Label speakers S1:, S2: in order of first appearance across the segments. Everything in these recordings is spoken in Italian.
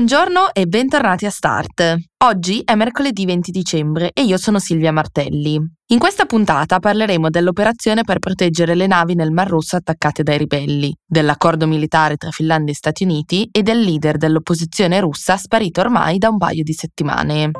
S1: Buongiorno e bentornati a Start. Oggi è mercoledì 20 dicembre e io sono Silvia Martelli. In questa puntata parleremo dell'operazione per proteggere le navi nel Mar Rosso attaccate dai ribelli, dell'accordo militare tra Finlandia e Stati Uniti e del leader dell'opposizione russa sparito ormai da un paio di settimane.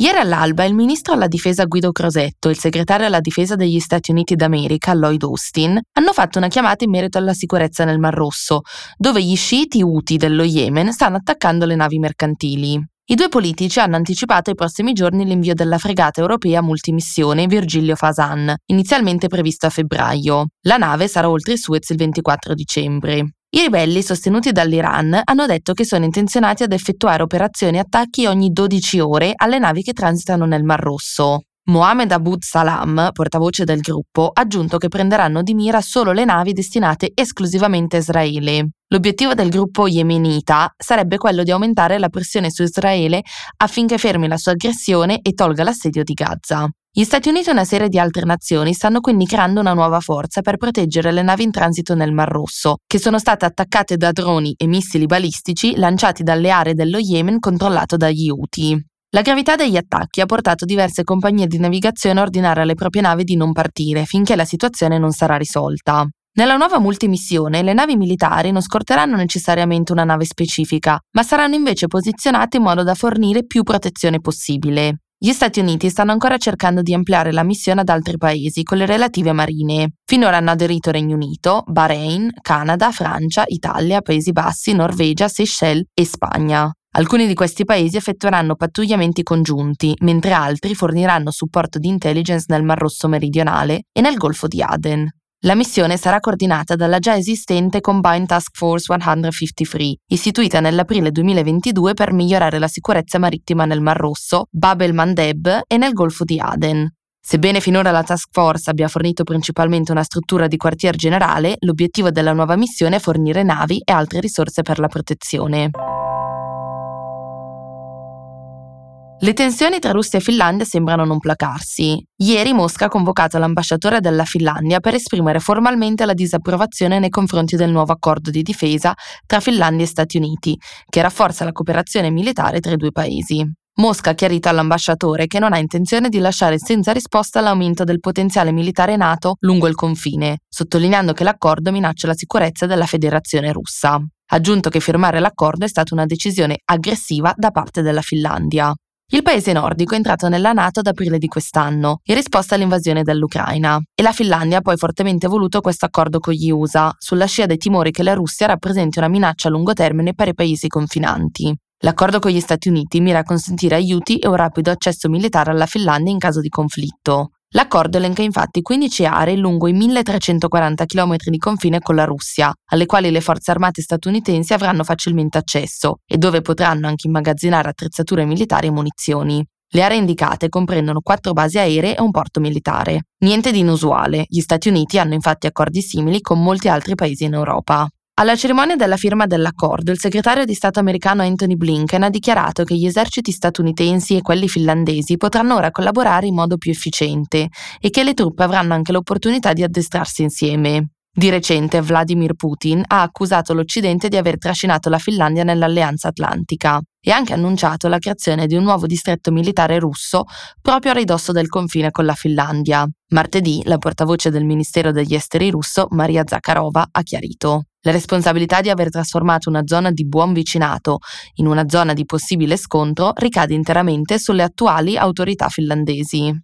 S1: Ieri all'alba il ministro alla difesa Guido Crosetto e il segretario alla difesa degli Stati Uniti d'America Lloyd Austin hanno fatto una chiamata in merito alla sicurezza nel Mar Rosso, dove gli sciiti Houthi dello Yemen stanno attaccando le navi mercantili. I due politici hanno anticipato ai prossimi giorni l'invio della fregata europea multimissione Virgilio Fasan, inizialmente previsto a febbraio. La nave sarà oltre Suez il 24 dicembre. I ribelli, sostenuti dall'Iran, hanno detto che sono intenzionati ad effettuare operazioni e attacchi ogni 12 ore alle navi che transitano nel Mar Rosso. Mohamed Abud Salam, portavoce del gruppo, ha aggiunto che prenderanno di mira solo le navi destinate esclusivamente a Israele. L'obiettivo del gruppo yemenita sarebbe quello di aumentare la pressione su Israele affinché fermi la sua aggressione e tolga l'assedio di Gaza. Gli Stati Uniti e una serie di altre nazioni stanno quindi creando una nuova forza per proteggere le navi in transito nel Mar Rosso, che sono state attaccate da droni e missili balistici lanciati dalle aree dello Yemen controllato dagli Houthi. La gravità degli attacchi ha portato diverse compagnie di navigazione a ordinare alle proprie navi di non partire finché la situazione non sarà risolta. Nella nuova multimissione le navi militari non scorteranno necessariamente una nave specifica, ma saranno invece posizionate in modo da fornire più protezione possibile. Gli Stati Uniti stanno ancora cercando di ampliare la missione ad altri paesi con le relative marine. Finora hanno aderito Regno Unito, Bahrain, Canada, Francia, Italia, Paesi Bassi, Norvegia, Seychelles e Spagna. Alcuni di questi paesi effettueranno pattugliamenti congiunti, mentre altri forniranno supporto di intelligence nel Mar Rosso meridionale e nel Golfo di Aden. La missione sarà coordinata dalla già esistente Combined Task Force 153, istituita nell'aprile 2022 per migliorare la sicurezza marittima nel Mar Rosso, Bab el Mandeb e nel Golfo di Aden. Sebbene finora la task force abbia fornito principalmente una struttura di quartier generale, l'obiettivo della nuova missione è fornire navi e altre risorse per la protezione. Le tensioni tra Russia e Finlandia sembrano non placarsi. Ieri Mosca ha convocato l'ambasciatore della Finlandia per esprimere formalmente la disapprovazione nei confronti del nuovo accordo di difesa tra Finlandia e Stati Uniti, che rafforza la cooperazione militare tra i due paesi. Mosca ha chiarito all'ambasciatore che non ha intenzione di lasciare senza risposta l'aumento del potenziale militare NATO lungo il confine, sottolineando che l'accordo minaccia la sicurezza della Federazione russa. Ha aggiunto che firmare l'accordo è stata una decisione aggressiva da parte della Finlandia. Il paese nordico è entrato nella Nato ad aprile di quest'anno, in risposta all'invasione dell'Ucraina, e la Finlandia ha poi fortemente voluto questo accordo con gli USA, sulla scia dei timori che la Russia rappresenti una minaccia a lungo termine per i paesi confinanti. L'accordo con gli Stati Uniti mira a consentire aiuti e un rapido accesso militare alla Finlandia in caso di conflitto. L'accordo elenca infatti 15 aree lungo i 1340 km di confine con la Russia, alle quali le forze armate statunitensi avranno facilmente accesso e dove potranno anche immagazzinare attrezzature militari e munizioni. Le aree indicate comprendono quattro basi aeree e un porto militare. Niente di inusuale, gli Stati Uniti hanno infatti accordi simili con molti altri paesi in Europa. Alla cerimonia della firma dell'accordo, il segretario di Stato americano Anthony Blinken ha dichiarato che gli eserciti statunitensi e quelli finlandesi potranno ora collaborare in modo più efficiente e che le truppe avranno anche l'opportunità di addestrarsi insieme. Di recente Vladimir Putin ha accusato l'Occidente di aver trascinato la Finlandia nell'alleanza atlantica e ha anche annunciato la creazione di un nuovo distretto militare russo proprio a ridosso del confine con la Finlandia. Martedì la portavoce del Ministero degli Esteri russo, Maria Zakharova, ha chiarito. La responsabilità di aver trasformato una zona di buon vicinato in una zona di possibile scontro ricade interamente sulle attuali autorità finlandesi.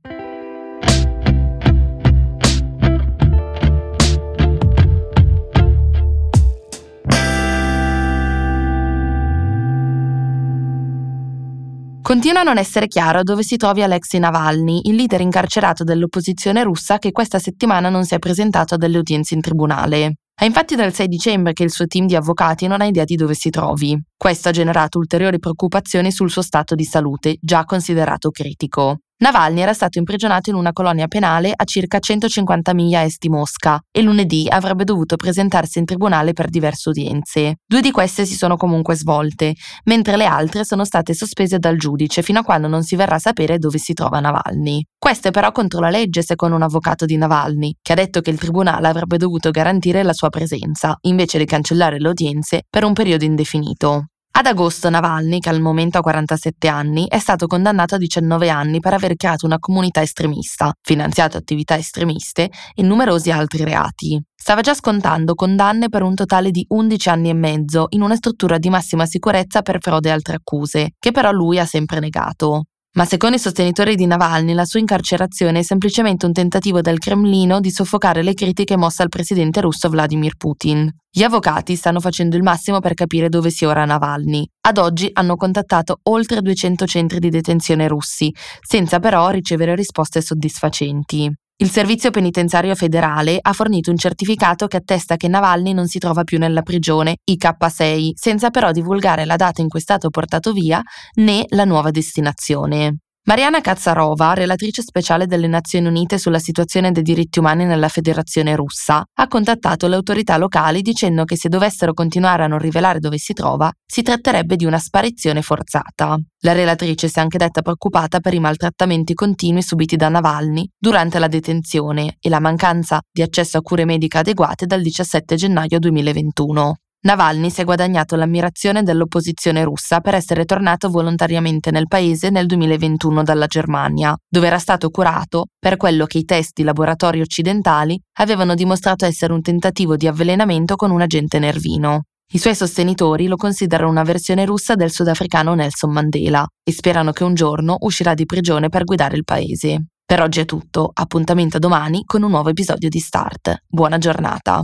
S1: Continua a non essere chiaro dove si trovi Alexei Navalny, il leader incarcerato dell'opposizione russa che questa settimana non si è presentato alle udienze in tribunale. È infatti dal 6 dicembre che il suo team di avvocati non ha idea di dove si trovi. Questo ha generato ulteriori preoccupazioni sul suo stato di salute, già considerato critico. Navalny era stato imprigionato in una colonia penale a circa 150 miglia est di Mosca e lunedì avrebbe dovuto presentarsi in tribunale per diverse udienze. Due di queste si sono comunque svolte, mentre le altre sono state sospese dal giudice fino a quando non si verrà a sapere dove si trova Navalny. Questo è però contro la legge, secondo un avvocato di Navalny, che ha detto che il tribunale avrebbe dovuto garantire la sua presenza, invece di cancellare le udienze per un periodo indefinito. Ad agosto Navalny, che al momento ha 47 anni, è stato condannato a 19 anni per aver creato una comunità estremista, finanziato attività estremiste e numerosi altri reati. Stava già scontando condanne per un totale di 11 anni e mezzo in una struttura di massima sicurezza per frode e altre accuse, che però lui ha sempre negato. Ma secondo i sostenitori di Navalny la sua incarcerazione è semplicemente un tentativo del Cremlino di soffocare le critiche mosse al presidente russo Vladimir Putin. Gli avvocati stanno facendo il massimo per capire dove sia ora Navalny. Ad oggi hanno contattato oltre 200 centri di detenzione russi, senza però ricevere risposte soddisfacenti. Il Servizio Penitenziario Federale ha fornito un certificato che attesta che Navalny non si trova più nella prigione IK6, senza però divulgare la data in cui è stato portato via né la nuova destinazione. Mariana Katsarova, relatrice speciale delle Nazioni Unite sulla situazione dei diritti umani nella Federazione russa, ha contattato le autorità locali dicendo che se dovessero continuare a non rivelare dove si trova, si tratterebbe di una sparizione forzata. La relatrice si è anche detta preoccupata per i maltrattamenti continui subiti da Navalny durante la detenzione e la mancanza di accesso a cure mediche adeguate dal 17 gennaio 2021. Navalny si è guadagnato l'ammirazione dell'opposizione russa per essere tornato volontariamente nel paese nel 2021 dalla Germania, dove era stato curato per quello che i test di laboratori occidentali avevano dimostrato essere un tentativo di avvelenamento con un agente nervino. I suoi sostenitori lo considerano una versione russa del sudafricano Nelson Mandela e sperano che un giorno uscirà di prigione per guidare il paese. Per oggi è tutto, appuntamento domani con un nuovo episodio di Start. Buona giornata.